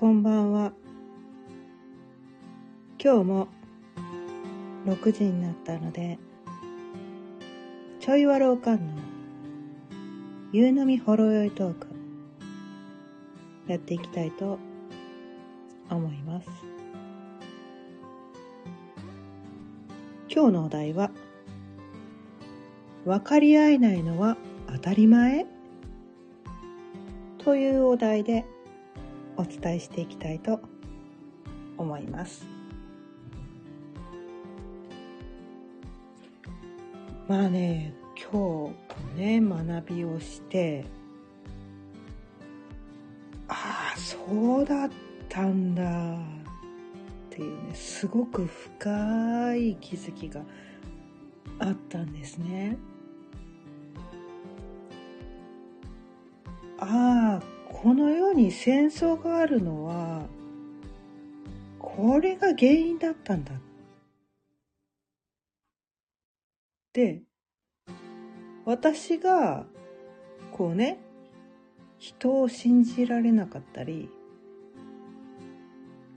こんばんは。今日も6時になったので、ちょいわろうかんの夕飲みほろ酔いトークやっていきたいと思います。今日のお題は、分かり合えないのは当たり前？というお題でお伝えしていきたいと思います。まあね、今日ね、学びをして、ああ、そうだったんだっていうね、すごく深い気づきがあったんですね。ああ、この世に戦争があるのは、これが原因だったんだ。で、私が、こうね、人を信じられなかったり、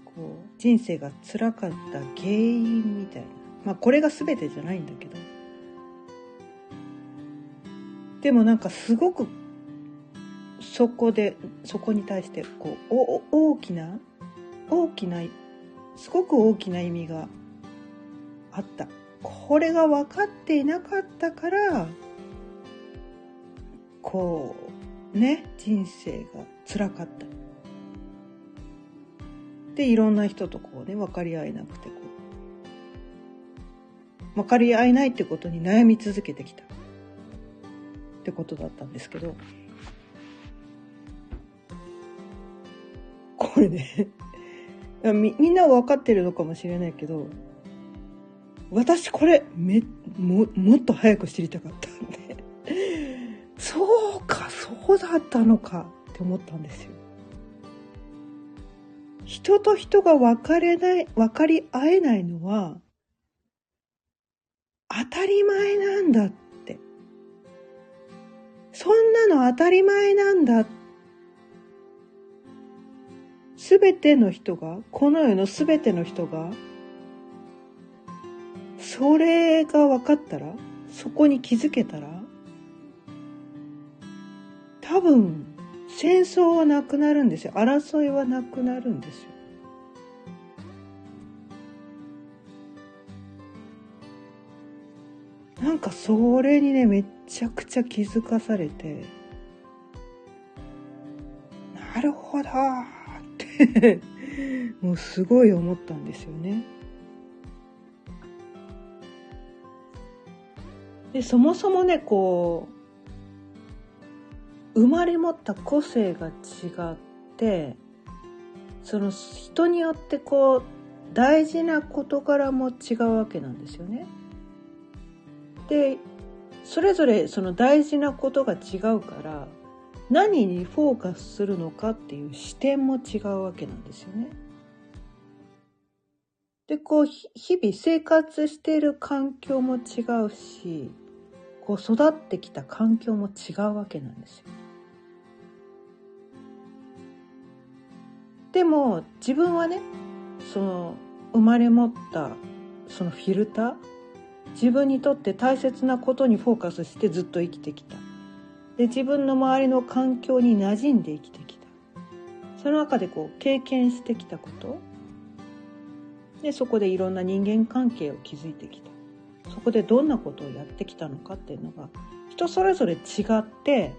こう、人生が辛かった原因みたいな。まあ、これが全てじゃないんだけど。でもなんかすごくそこでそこに対してこう大きな大きなすごく大きな意味があった。これが分かっていなかったからこうね人生が辛かった。でいろんな人とこうね分かり合えなくてこう分かり合えないってことに悩み続けてきたってことだったんですけどこれねみみんなは分かってるのかもしれないけど私これめももっと早く知りたかったんで。そうかそうだったのかって思ったんですよ。人と人が分かれない分かり合えないのは当たり前なんだって。そんなの当たり前なんだすべての人がこの世のすべての人がそれが分かったらそこに気づけたら多分戦争はなくなるんですよ。争いはなくなるんですよ。なんかそれにねめちゃくちゃ気づかされてなるほど もうすごい思ったんですよね。でそもそもねこう生まれ持った個性が違ってその人によってこう大事な事柄も違うわけなんですよね。でそれぞれその大事なことが違うから何にフォーカスするのかっていう視点も違うわけなんですよね。でこう日々生活している環境も違うしこう育ってきた環境も違うわけなんですよ。でも自分はねその生まれ持ったそのフィルター自分にとって大切なことにフォーカスしてずっと生きてきた。で自分の周りの環境に馴染んで生きてきた。その中でこう経験してきたこと。でそこでいろんな人間関係を築いてきた。そこでどんなことをやってきたのかっていうのが人それぞれ違って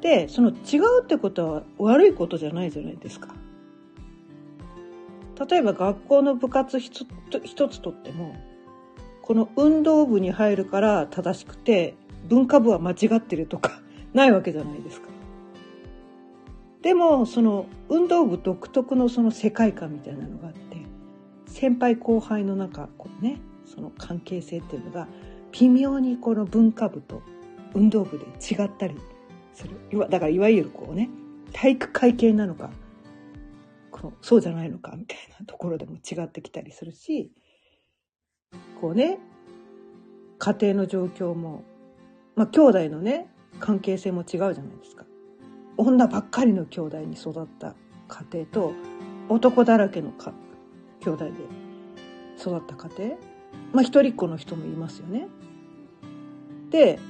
でその違うってことは悪いことじゃないじゃないですか。例えば学校の部活一つとってもこの運動部に入るから正しくて文化部は間違ってるとか ないわけじゃないですか。でもその運動部独特のその世界観みたいなのがあって先輩後輩の中こうねその関係性っていうのが微妙にこの文化部と運動部で違ったりするだからいわゆるこうね体育会系なのかこうそうじゃないのかみたいなところでも違ってきたりするしこうね家庭の状況もまあ兄弟のね関係性も違うじゃないですか女ばっかりの兄弟に育った家庭と男だらけのか兄弟で育った家庭まあ一人っ子の人もいますよね。で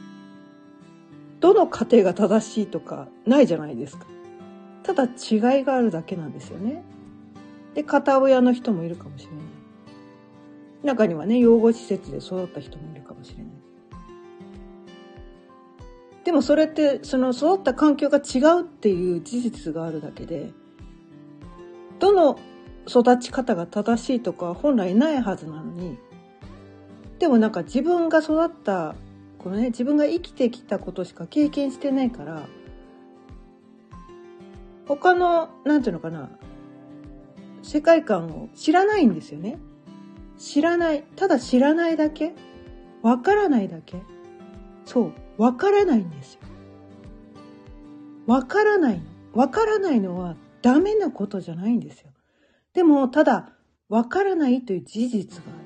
どの家庭が正しいとかないじゃないですか。ただ違いがあるだけなんですよね。で片親の人もいるかもしれない。中にはね養護施設で育った人もいるかもしれない。でもそれってその育った環境が違うっていう事実があるだけでどの育ち方が正しいとか本来ないはずなのにでもなんか自分が育ったこのね自分が生きてきたことしか経験してないから他のなんていうのかな世界観を知らないんですよね。知らないただ知らないだけわからないだけ。そう。わからないんですよ。わからない。のわからないのはダメなことじゃないんですよ。でもただわからないという事実がある。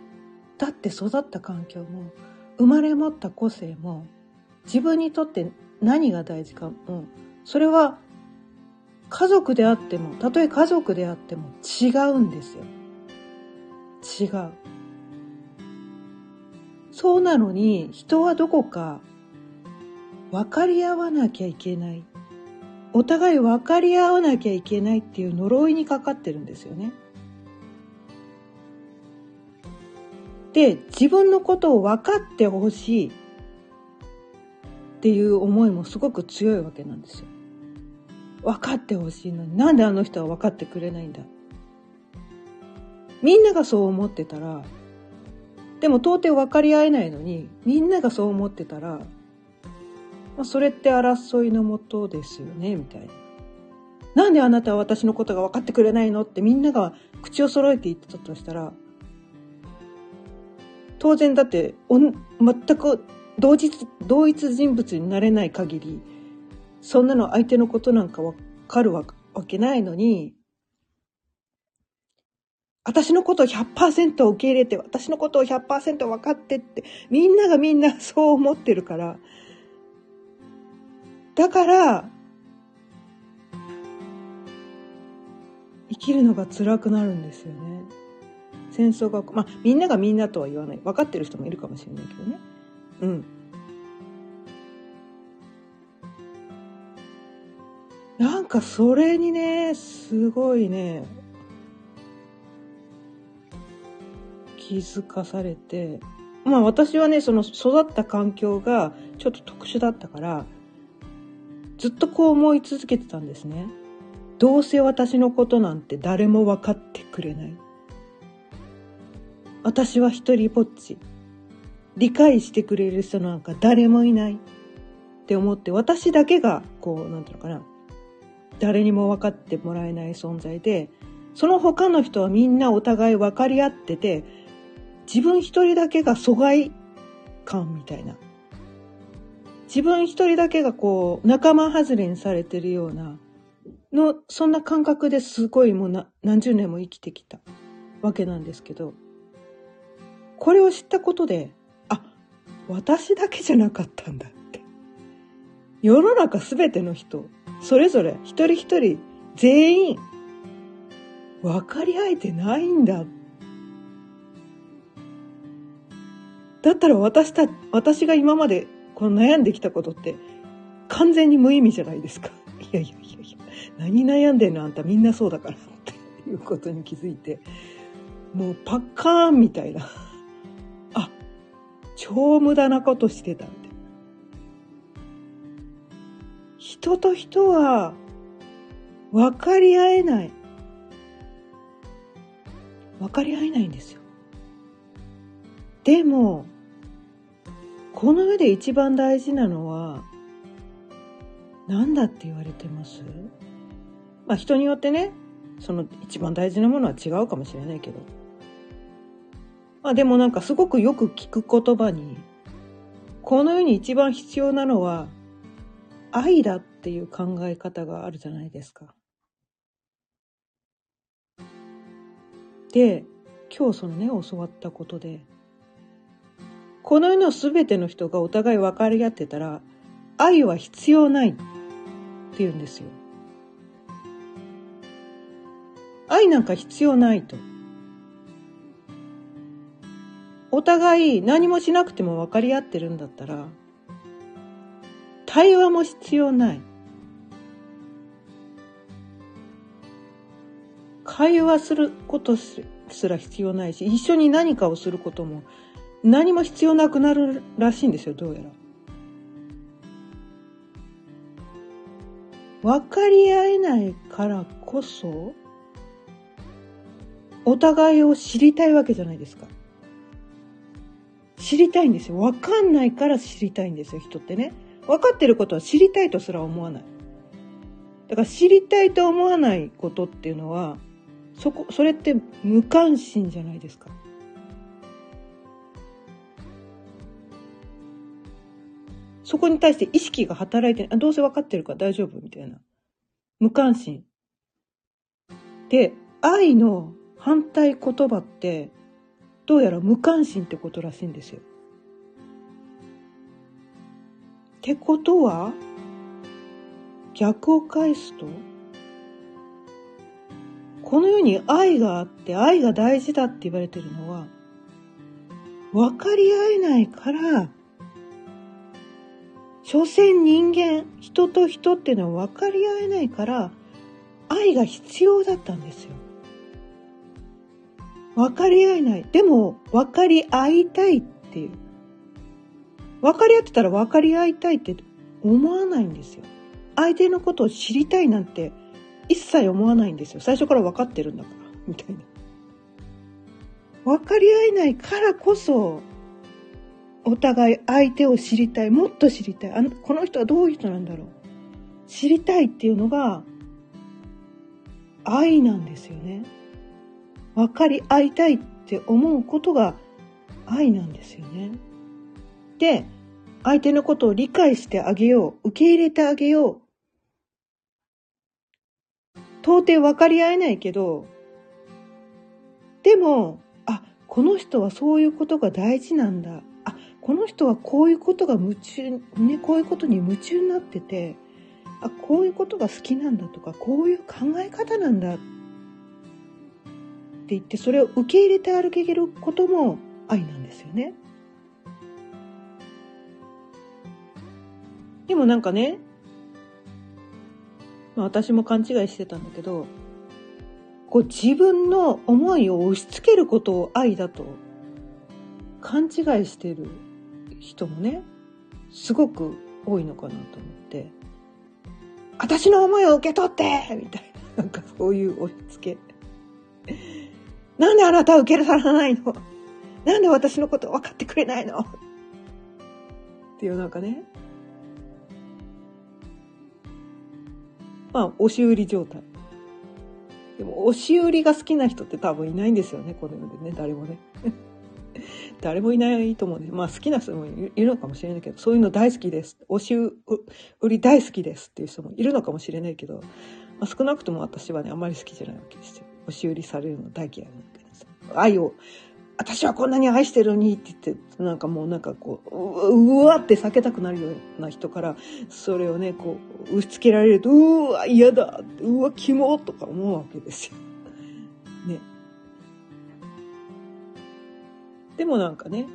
だって育った環境も生まれ持った個性も自分にとって何が大事かもそれは家族であってもたとえ家族であっても違うんですよ。違う。そうなのに人はどこか分かり合わなきゃいけないお互い分かり合わなきゃいけないっていう呪いにかかってるんですよね。で自分のことを分かってほしいっていう思いもすごく強いわけなんですよ。分かってほしいのになんであの人は分かってくれないんだみんながそう思ってたらでも到底分かり合えないのにみんながそう思ってたら、まあ、それって争いのもとですよねみたいな。なんであなたは私のことが分かってくれないのってみんなが口を揃えて言ってたとしたら当然だって全く同一同一人物になれない限りそんなの相手のことなんかわかるわけないのに私のことを100%受け入れて私のことを100%分かってってみんながみんなそう思ってるからだから生きるのが辛くなるんですよね。戦争が、まあ、みんながみんなとは言わない。分かってる人もいるかもしれないけどね。うん。なんかそれにね、すごいね、気づかされて、まあ私はね、その育った環境がちょっと特殊だったから、ずっとこう思い続けてたんですね。どうせ私のことなんて誰も分かってくれない。私は一人ぼっち。理解してくれる人なんか誰もいない。って思って私だけがこう、なんていうのかな。誰にも分かってもらえない存在で、その他の人はみんなお互い分かり合ってて、自分一人だけが疎外感みたいな。自分一人だけがこう、仲間外れにされてるような、の、そんな感覚ですごいもう何十年も生きてきたわけなんですけど、これを知ったことで、あ、私だけじゃなかったんだって。世の中すべての人、それぞれ一人一人全員分かり合えてないんだ。だったら私た、私が今までこの悩んできたことって完全に無意味じゃないですか。いやいやいやいや、何悩んでんの？あんたみんなそうだからっていうことに気づいて、もうパッカーンみたいな。あ超無駄なことしてたって。人と人は分かり合えない。分かり合えないんですよ。でも、この世で一番大事なのは、何だって言われてます？まあ人によってね、その一番大事なものは違うかもしれないけど。まあでもなんかすごくよく聞く言葉に、この世に一番必要なのは愛だっていう考え方があるじゃないですか。で、今日そのね、教わったことで、この世の全ての人がお互い分かり合ってたら、愛は必要ないって言うんですよ。愛なんか必要ないと。お互い何もしなくても分かり合ってるんだったら、対話も必要ない。会話することすら必要ないし、一緒に何かをすることも何も必要なくなるらしいんですよ、どうやら。分かり合えないからこそ、お互いを知りたいわけじゃないですか。知りたいんですよ。わかんないから知りたいんですよ、人ってね。分かってることは知りたいとすら思わない。だから知りたいと思わないことっていうのは、そこ、それって無関心じゃないですか。そこに対して意識が働いてあ、どうせ分かってるから大丈夫みたいな。無関心。で、愛の反対言葉って、どうやら無関心ってことらしいんですよ。ってことは、逆を返すと、この世に愛があって愛が大事だって言われてるのは、分かり合えないから、所詮人間、人と人っていうのは分かり合えないから、愛が必要だったんですよ。分かり合えない。でも、分かり合いたいっていう。分かり合ってたら分かり合いたいって思わないんですよ。相手のことを知りたいなんて一切思わないんですよ。最初から分かってるんだから、みたいな。分かり合えないからこそ、お互い相手を知りたい、もっと知りたい。あのこの人はどういう人なんだろう。知りたいっていうのが愛なんですよね。分かり合いたいって思うことが愛なんですよね。で、相手のことを理解してあげよう、受け入れてあげよう。到底分かり合えないけど、でも、あ、この人はそういうことが大事なんだ。この人はこういうことが夢中、ね、こういうことに夢中になってて、あ、こういうことが好きなんだとか、こういう考え方なんだって言って、それを受け入れて歩けることも愛なんですよね。でもなんかね、まあ、私も勘違いしてたんだけど、こう自分の思いを押し付けることを愛だと勘違いしてる人もね、すごく多いのかなと思って、私の思いを受け取ってみたいな、なんかそういう押し付け。なんであなたは受け取らないの なんで私のこと分かってくれないの？っていうなんかね、まあ、押し売り状態。でも、押し売りが好きな人って多分いないんですよね、この世でね、誰もね。誰もいないと思うんで、まあ好きな人もいるのかもしれないけど、そういうの大好きです。押し売り大好きですっていう人もいるのかもしれないけど、まあ、少なくとも私はね、あまり好きじゃないわけですよ。押し売りされるの大嫌いなわけです。愛を私はこんなに愛してるのにって言って、なんかもうなんかこう、うわって避けたくなるような人から、それをね、こう、押し付けられると、うわ、嫌だうわ、キモとか思うわけですよ。でもなんかね、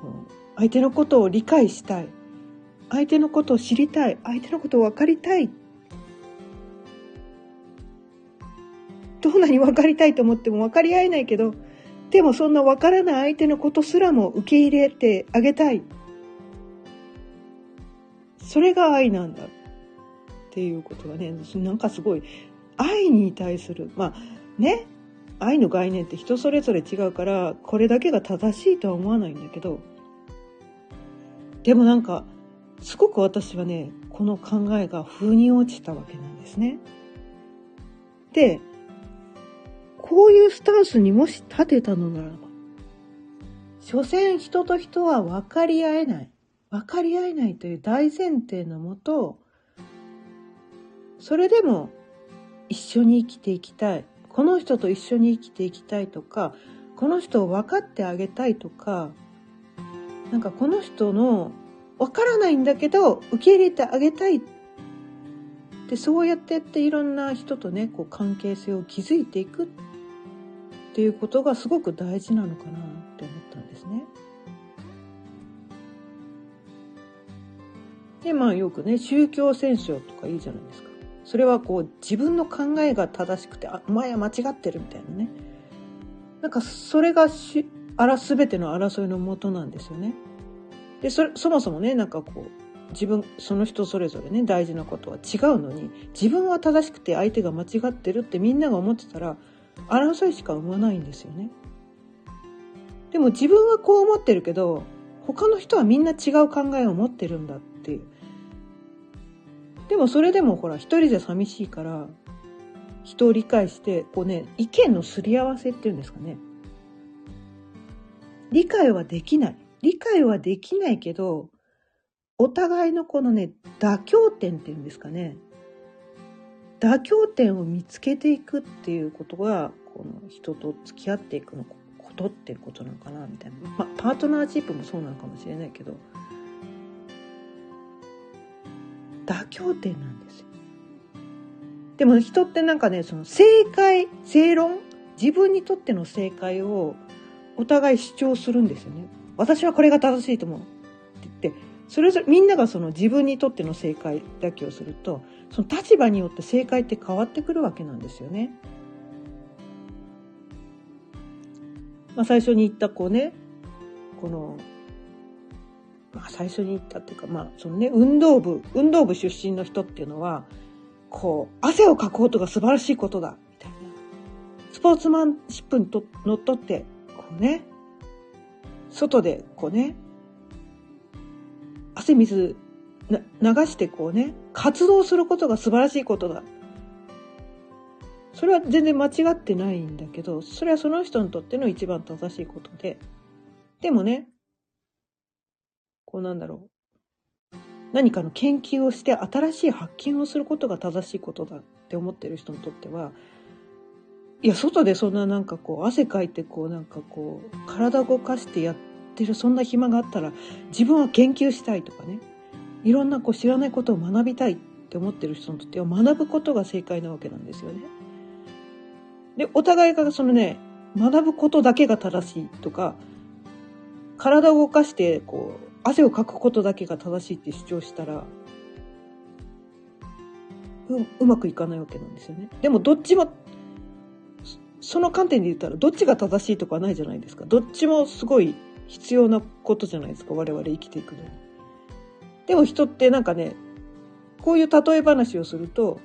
こう相手のことを理解したい。相手のことを知りたい。相手のことを分かりたい。どんなに分かりたいと思っても分かり合えないけど、でもそんなわからない相手のことすらも受け入れてあげたい。それが愛なんだっていうことがね、なんかすごい愛に対する、まあね、愛の概念って人それぞれ違うから、これだけが正しいとは思わないんだけど、でもなんか、すごく私はね、この考えが腑に落ちたわけなんですね。で、こういうスタンスにもし立てたのならば、所詮人と人は分かり合えない。分かり合えないという大前提のもと、それでも一緒に生きていきたい。この人と一緒に生きていきたいとか、この人を分かってあげたいとか、なんかこの人の分からないんだけど受け入れてあげたいっでそうやってっていろんな人とねこう関係性を築いていくっていうことがすごく大事なのかなって思ったんですね。でまあよくね宗教戦争とかいいじゃないですか。それはこう自分の考えが正しくてあお前は間違ってるみたいなねなんかそれがしあら全ての争いのもとなんですよね。でそそもそもねなんかこう自分その人それぞれね大事なことは違うのに自分は正しくて相手が間違ってるってみんなが思ってたら争いしか生まないんですよね。でも自分はこう思ってるけど他の人はみんな違う考えを持ってるんだって。でもそれでもほら一人じゃ寂しいから人を理解してこうね意見のすり合わせっていうんですかね。理解はできない。理解はできないけどお互いのこのね妥協点っていうんですかね。妥協点を見つけていくっていうことがこの人と付き合っていくのことっていうことなのかなみたいな、まあ、パートナーシップもそうなのかもしれないけど。妥協点なんですよ。でも人ってなんかねその正解正論自分にとっての正解をお互い主張するんですよね。私はこれが正しいと思うって言ってそれぞれみんながその自分にとっての正解だけをするとその立場によって正解って変わってくるわけなんですよね。まあ、最初に言ったこうねこの、まあ、最初に言ったっていうかまあそのね運動部運動部出身の人っていうのはこう汗をかくことが素晴らしいことだみたいな。スポーツマンシップにとのっとってこうね外でこうね汗水流してこうね活動することが素晴らしいことだ。それは全然間違ってないんだけどそれはその人にとっての一番正しいことで。でもねこうなんだろう何かの研究をして新しい発見をすることが正しいことだって思ってる人にとってはいや外でそんななんかこう汗かいてこうなんかこう体動かしてやってるそんな暇があったら自分は研究したいとかねいろんなこう知らないことを学びたいって思ってる人にとっては学ぶことが正解なわけなんですよね。でお互いがそのね学ぶことだけが正しいとか体を動かしてこう汗をかくことだけが正しいって主張したらううまくいかないわけなんですよね。でもどっちもその観点で言ったらどっちが正しいとかないじゃないですか。どっちもすごい必要なことじゃないですか我々生きていくのに。でも人ってなんかねこういう例え話をすると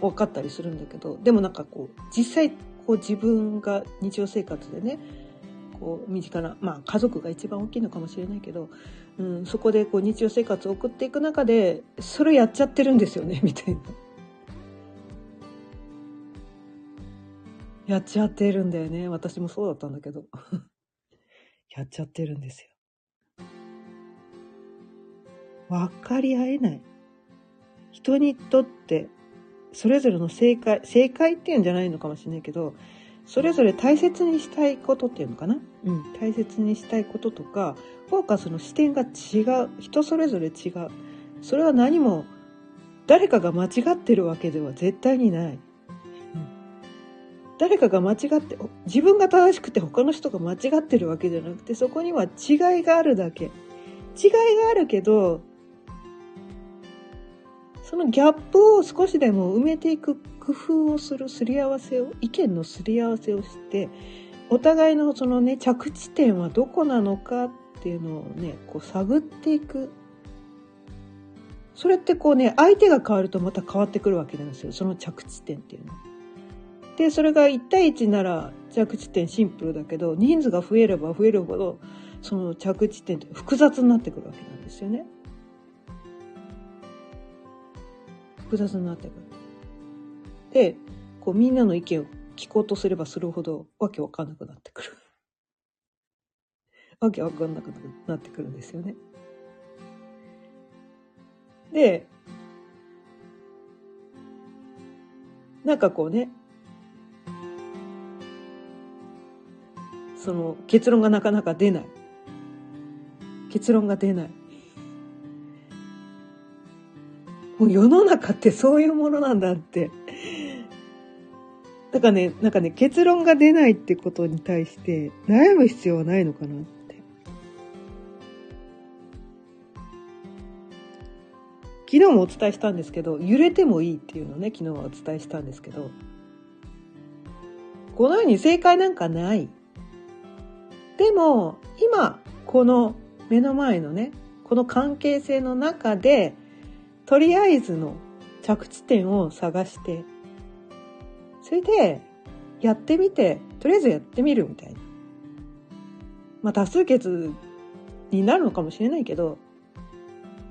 分かったりするんだけどでもなんかこう実際こう自分が日常生活でねこう身近な、まあ、家族が一番大きいのかもしれないけど、うん、そこでこう日常生活を送っていく中でそれやっちゃってるんですよね みたいな。やっちゃってるんだよね私もそうだったんだけど やっちゃってるんですよ。分かり合えない。人にとってそれぞれの正解、正解っていうんじゃないのかもしれないけど、それぞれ大切にしたいことっていうのかな？うん、大切にしたいこととか、フォーカスの視点が違う。人それぞれ違う。それは何も誰かが間違ってるわけでは絶対にない。誰かが間違って自分が正しくて他の人が間違ってるわけじゃなくてそこには違いがあるだけ違いがあるけどそのギャップを少しでも埋めていく工夫をするすり合わせを意見のすり合わせをしてお互いのそのね着地点はどこなのかっていうのをねこう探っていくそれってこうね相手が変わるとまた変わってくるわけなんですよその着地点っていうのは。でそれが1対1なら着地点シンプルだけど人数が増えれば増えるほどその着地点って複雑になってくるわけなんですよね。複雑になってくる。で、こうみんなの意見を聞こうとすればするほどわけわかんなくなってくる。わけわかんなくなってくるんですよね。で、なんかこうね、その結論がなかなか出ない。結論が出ない。もう世の中ってそういうものなんだって。だからね、なんかね、結論が出ないってことに対して悩む必要はないのかなって。昨日もお伝えしたんですけど、揺れてもいいっていうのをね、昨日はお伝えしたんですけど、このように正解なんかない。でも、今、この目の前のね、この関係性の中で、とりあえずの着地点を探して、それで、やってみて、とりあえずやってみるみたいな。まあ多数決になるのかもしれないけど、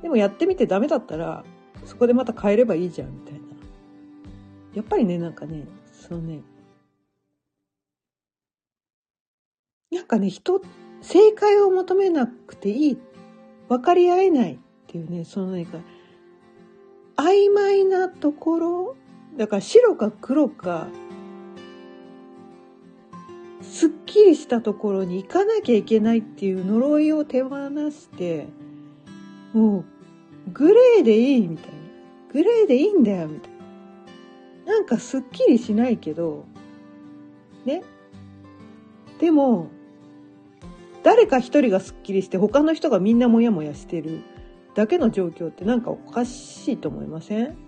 でもやってみてダメだったら、そこでまた変えればいいじゃんみたいな。やっぱりね、なんかね、そのね、なんかね、人、正解を求めなくていい、分かり合えないっていうね、その何か、曖昧なところだから白か黒かすっきりしたところに行かなきゃいけないっていう呪いを手放してもうグレーでいいみたいな。グレーでいいんだよみたいな。なんかすっきりしないけどね。でも誰か一人がすっきりして他の人がみんなモヤモヤしてるだけの状況ってなんかおかしいと思いません？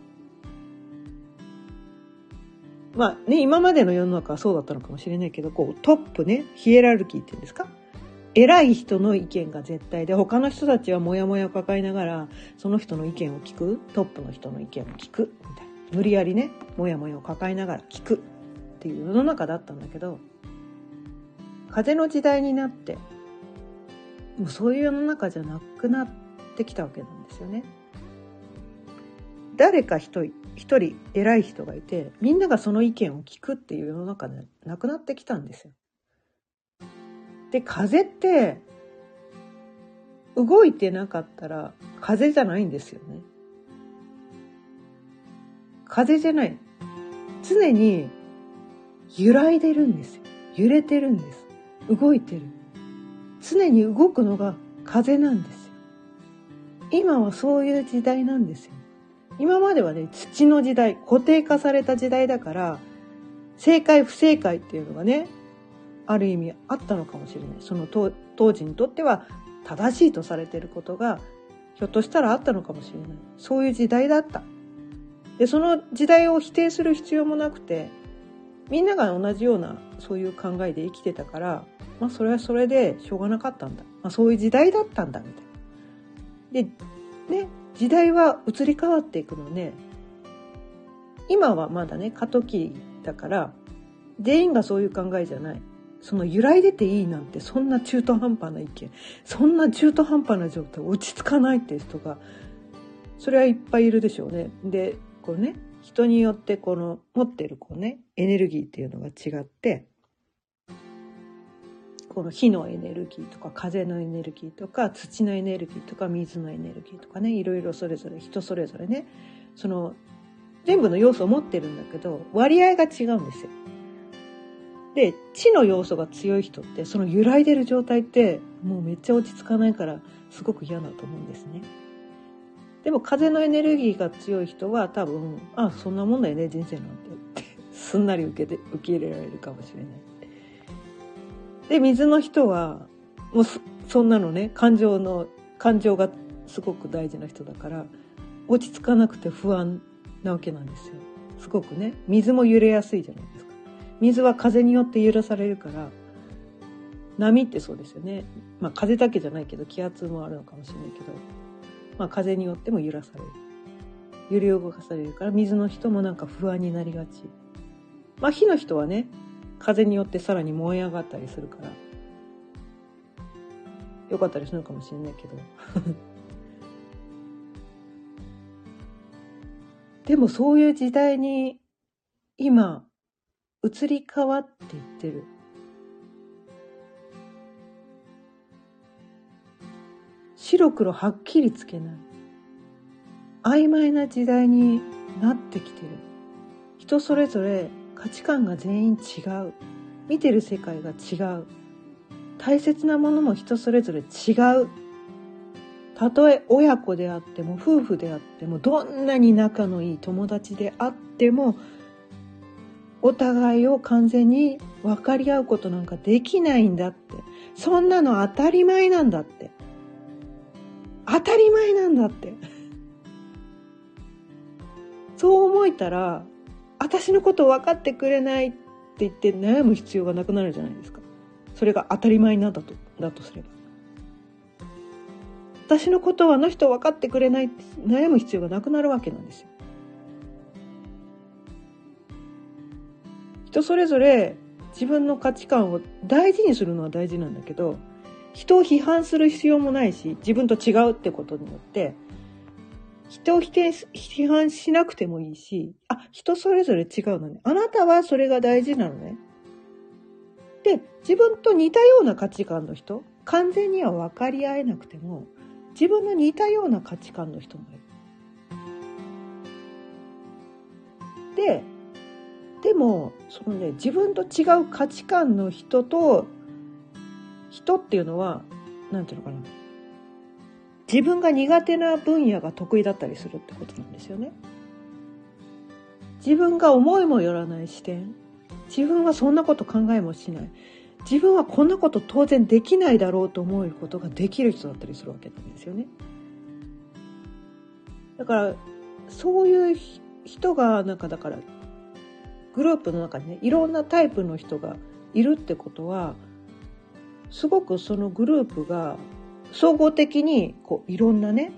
まあね、今までの世の中はそうだったのかもしれないけど、こうトップね、ヒエラルキーっていうんですか？偉い人の意見が絶対で、他の人たちはモヤモヤを抱えながら、その人の意見を聞く、トップの人の意見を聞く、みたいな。無理やりね、モヤモヤを抱えながら聞くっていう世の中だったんだけど、風の時代になって、もうそういう世の中じゃなくなってきたわけなんですよね。誰か一人一人偉い人がいてみんながその意見を聞くっていう世の中でなくなってきたんですよ。で風って動いてなかったら風じゃないんですよね。風じゃない。常に揺らいでるんですよ。揺れてるんです。動いてる。常に動くのが風なんですよ。今はそういう時代なんですよ。今まではね、土の時代、固定化された時代だから、正解不正解っていうのがね、ある意味あったのかもしれない。その当時にとっては正しいとされていることが、ひょっとしたらあったのかもしれない。そういう時代だった。で、その時代を否定する必要もなくて、みんなが同じようなそういう考えで生きてたから、まあそれはそれでしょうがなかったんだ。まあそういう時代だったんだ、みたいな。で、ね、時代は移り変わっていくので今はまだね過渡期だから全員がそういう考えじゃないその揺らいでていいなんてそんな中途半端な意見そんな中途半端な状態落ち着かないっていう人がそれはいっぱいいるでしょうね。でこれね人によってこの持ってるこうねエネルギーっていうのが違ってこの火のエネルギーとか風のエネルギーとか土のエネルギーとか水のエネルギーとかねいろいろそれぞれ人それぞれねその全部の要素を持ってるんだけど割合が違うんですよ。で地の要素が強い人ってその揺らいでる状態ってもうめっちゃ落ち着かないからすごく嫌だと思うんですね。でも風のエネルギーが強い人は多分あそんなもんだよね人生なんてってすんなり受けて受け入れられるかもしれない。で水の人はもうそんなのね感情の感情がすごく大事な人だから落ち着かなくて不安なわけなんですよ。すごくね。水も揺れやすいじゃないですか。水は風によって揺らされるから波ってそうですよね。まあ風だけじゃないけど気圧もあるのかもしれないけどまあ風によっても揺らされる。揺り動かされるから水の人もなんか不安になりがち。まあ火の人はね風によってさらに燃え上がったりするから。よかったりするかもしれないけど。でもそういう時代に今移り変わっていってる。白黒はっきりつけない。曖昧な時代になってきてる。人それぞれ価値観が全員違う。見てる世界が違う。大切なものも人それぞれ違う。たとえ親子であっても夫婦であってもどんなに仲のいい友達であってもお互いを完全に分かり合うことなんかできないんだって。そんなの当たり前なんだって。当たり前なんだって。そう思えたら私のこと分かってくれないって言って悩む必要がなくなるじゃないですかそれが当たり前になんだとだとすれば私のことはあの人分かってくれないって悩む必要がなくなるわけなんですよ。人それぞれ自分の価値観を大事にするのは大事なんだけど人を批判する必要もないし自分と違うってことによって人を否定批判しなくてもいいしあ人それぞれ違うのね。あなたはそれが大事なのね。で自分と似たような価値観の人完全には分かり合えなくても自分の似たような価値観の人もいる。ででもそのね自分と違う価値観の人と人っていうのは何て言うのかな。自分が苦手な分野が得意だったりするってことなんですよね。自分が思いもよらない視点自分はそんなこと考えもしない自分はこんなこと当然できないだろうと思うことができる人だったりするわけなんですよね。だからそういう人がなんかだからグループの中にねいろんなタイプの人がいるってことはすごくそのグループが総合的にこういろんなね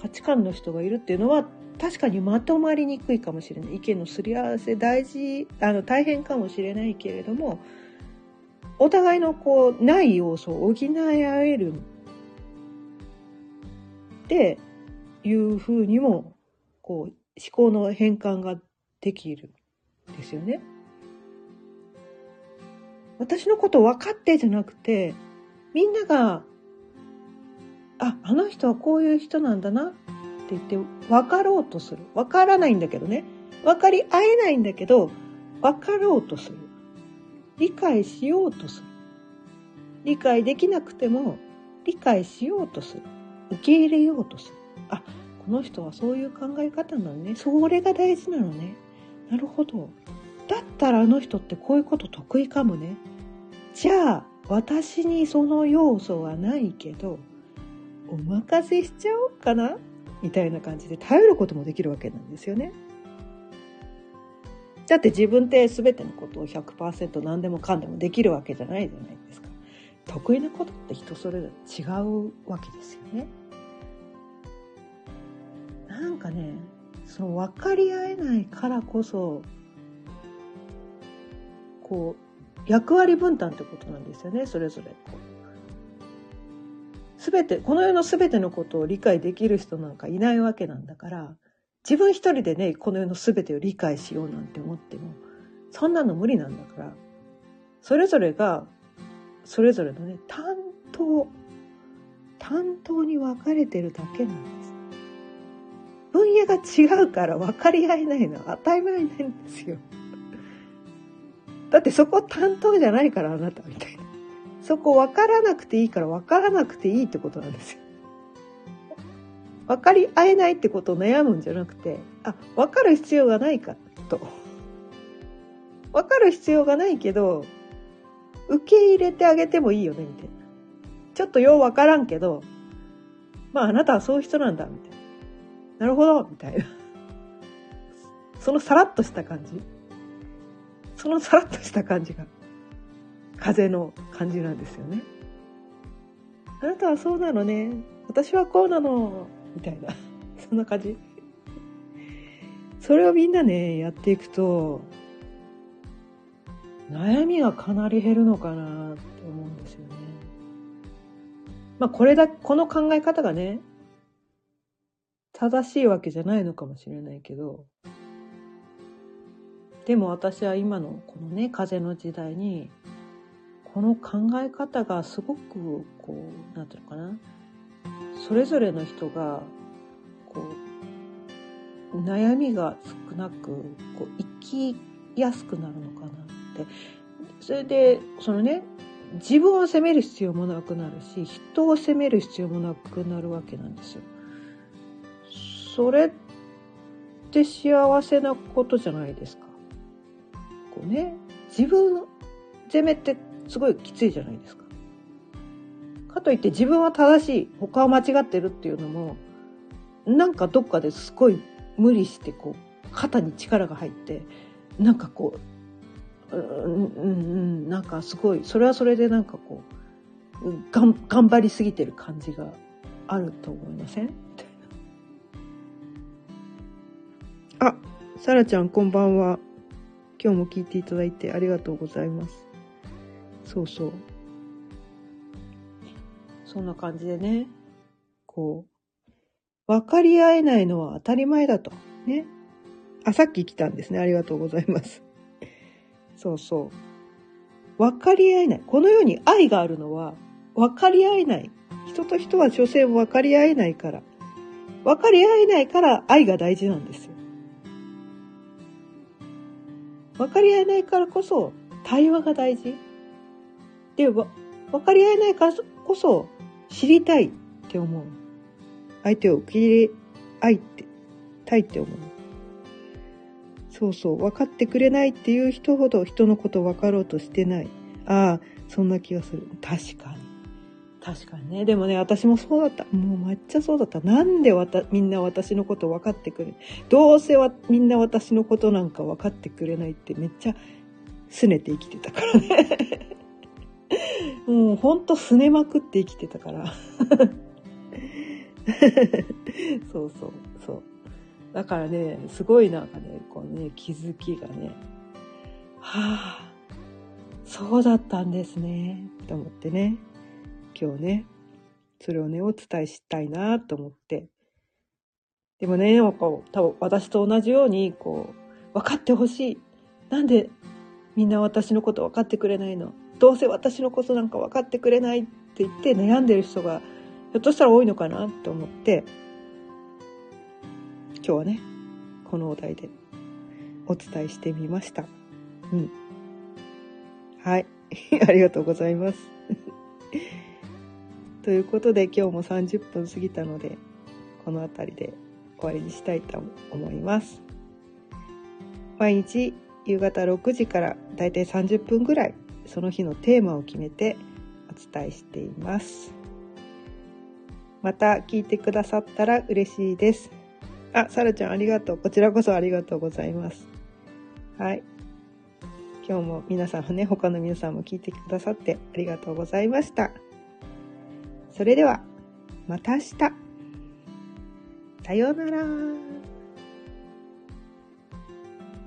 価値観の人がいるっていうのは確かにまとまりにくいかもしれない意見のすり合わせ大事あの大変かもしれないけれどもお互いのこうない要素を補い合えるっていうふうにもこう思考の変換ができるんですよね。私のこと分かってじゃなくてみんながああの人はこういう人なんだなって言って分かろうとする分からないんだけどね分かり合えないんだけど分かろうとする理解しようとする。理解できなくても理解しようとする。受け入れようとする。あ、この人はそういう考え方なのね。それが大事なのね。なるほど。だったらあの人ってこういうこと得意かもね。じゃあ、私にその要素はないけど、お任せしちゃおうかな？みたいな感じで頼ることもできるわけなんですよね。だって自分って全てのことを100%何でもかんでもできるわけじゃないじゃないですか。得意なことって人それぞれ違うわけですよね。なんかね、その分かり合えないからこそ、こう、役割分担ってことなんですよね、それぞれ。すべて、この世のすべてのことを理解できる人なんかいないわけなんだから、自分一人でね、この世の全てを理解しようなんて思っても、そんなの無理なんだから、それぞれが、それぞれのね、担当、担当に分かれてるだけなんです。分野が違うから分かり合えないのは当たり前なんですよ。だってそこ担当じゃないからあなたみたいな。そこ分からなくていいから分からなくていいってことなんですよ。分かり合えないってことを悩むんじゃなくてあ分かる必要がないかと。分かる必要がないけど受け入れてあげてもいいよねみたいな。ちょっとよう分からんけどまああなたはそういう人なんだみたいな。なるほどみたいな。そのさらっとした感じ。そのさらっとした感じが。風の感じなんですよね。あなたはそうなのね。私はこうなの。みたいな。そんな感じ。それをみんなねやっていくと悩みがかなり減るのかなって思うんですよね。まあこれだこの考え方がね正しいわけじゃないのかもしれないけどでも私は今のこのね風の時代にこの考え方がすごくこうなんていうのかなそれぞれの人がこう悩みが少なくこう生きやすくなるのかなってそれでそのね自分を責める必要もなくなるし、人を責める必要もなくなるわけなんですよ。それって幸せなことじゃないですか。こうね、自分責めてすごいきついじゃないですか。かといって自分は正しい、他は間違ってるっていうのも、なんかどっかですごい無理してこう、肩に力が入って、なんかこう、うんうんうんなんかすごいそれはそれでなんかこうがん頑張りすぎてる感じがあると思いません？あさらちゃんこんばんは。今日も聞いていただいてありがとうございます。そうそうそんな感じでねこう分かり合えないのは当たり前だとねあさっき来たんですねありがとうございますそうそう。分かり合えない。この世に愛があるのは分かり合えない。人と人は女性も分かり合えないから。分かり合えないから愛が大事なんですよ。分かり合えないからこそ対話が大事。で、分かり合えないからこそ知りたいって思う。相手を受け入れ、愛って、たいって思う。そうそう、分かってくれないっていう人ほど人のこと分かろうとしてない。ああ、そんな気がする。確かに。確かにね。でもね、私もそうだった。もう抹茶そうだった。なんでわたみんな私のこと分かってくれどうせはみんな私のことなんか分かってくれないってめっちゃ拗ねて生きてたからね。もうほんと拗ねまくって生きてたから。そうそう。そうだからね、すごいなんかね、こうね、気づきがね、はあ、そうだったんですね、と思ってね、今日ね、それをね、お伝えしたいなと思って。でもね、こう、多分私と同じように、こう、分かってほしい。なんでみんな私のこと分かってくれないの？どうせ私のことなんか分かってくれないって言って悩んでる人がひょっとしたら多いのかなと思って、今日はね、このお題でお伝えしてみました。うん。はい。ありがとうございます。ということで今日も30分過ぎたので、この辺りで終わりにしたいと思います。毎日夕方6時からだいたい30分ぐらいその日のテーマを決めてお伝えしています。また聞いてくださったら嬉しいです。あ、さらちゃんありがとう。こちらこそありがとうございます。はい。今日も皆さんね、他の皆さんも聞いてくださってありがとうございました。それでは、また明日。さようなら。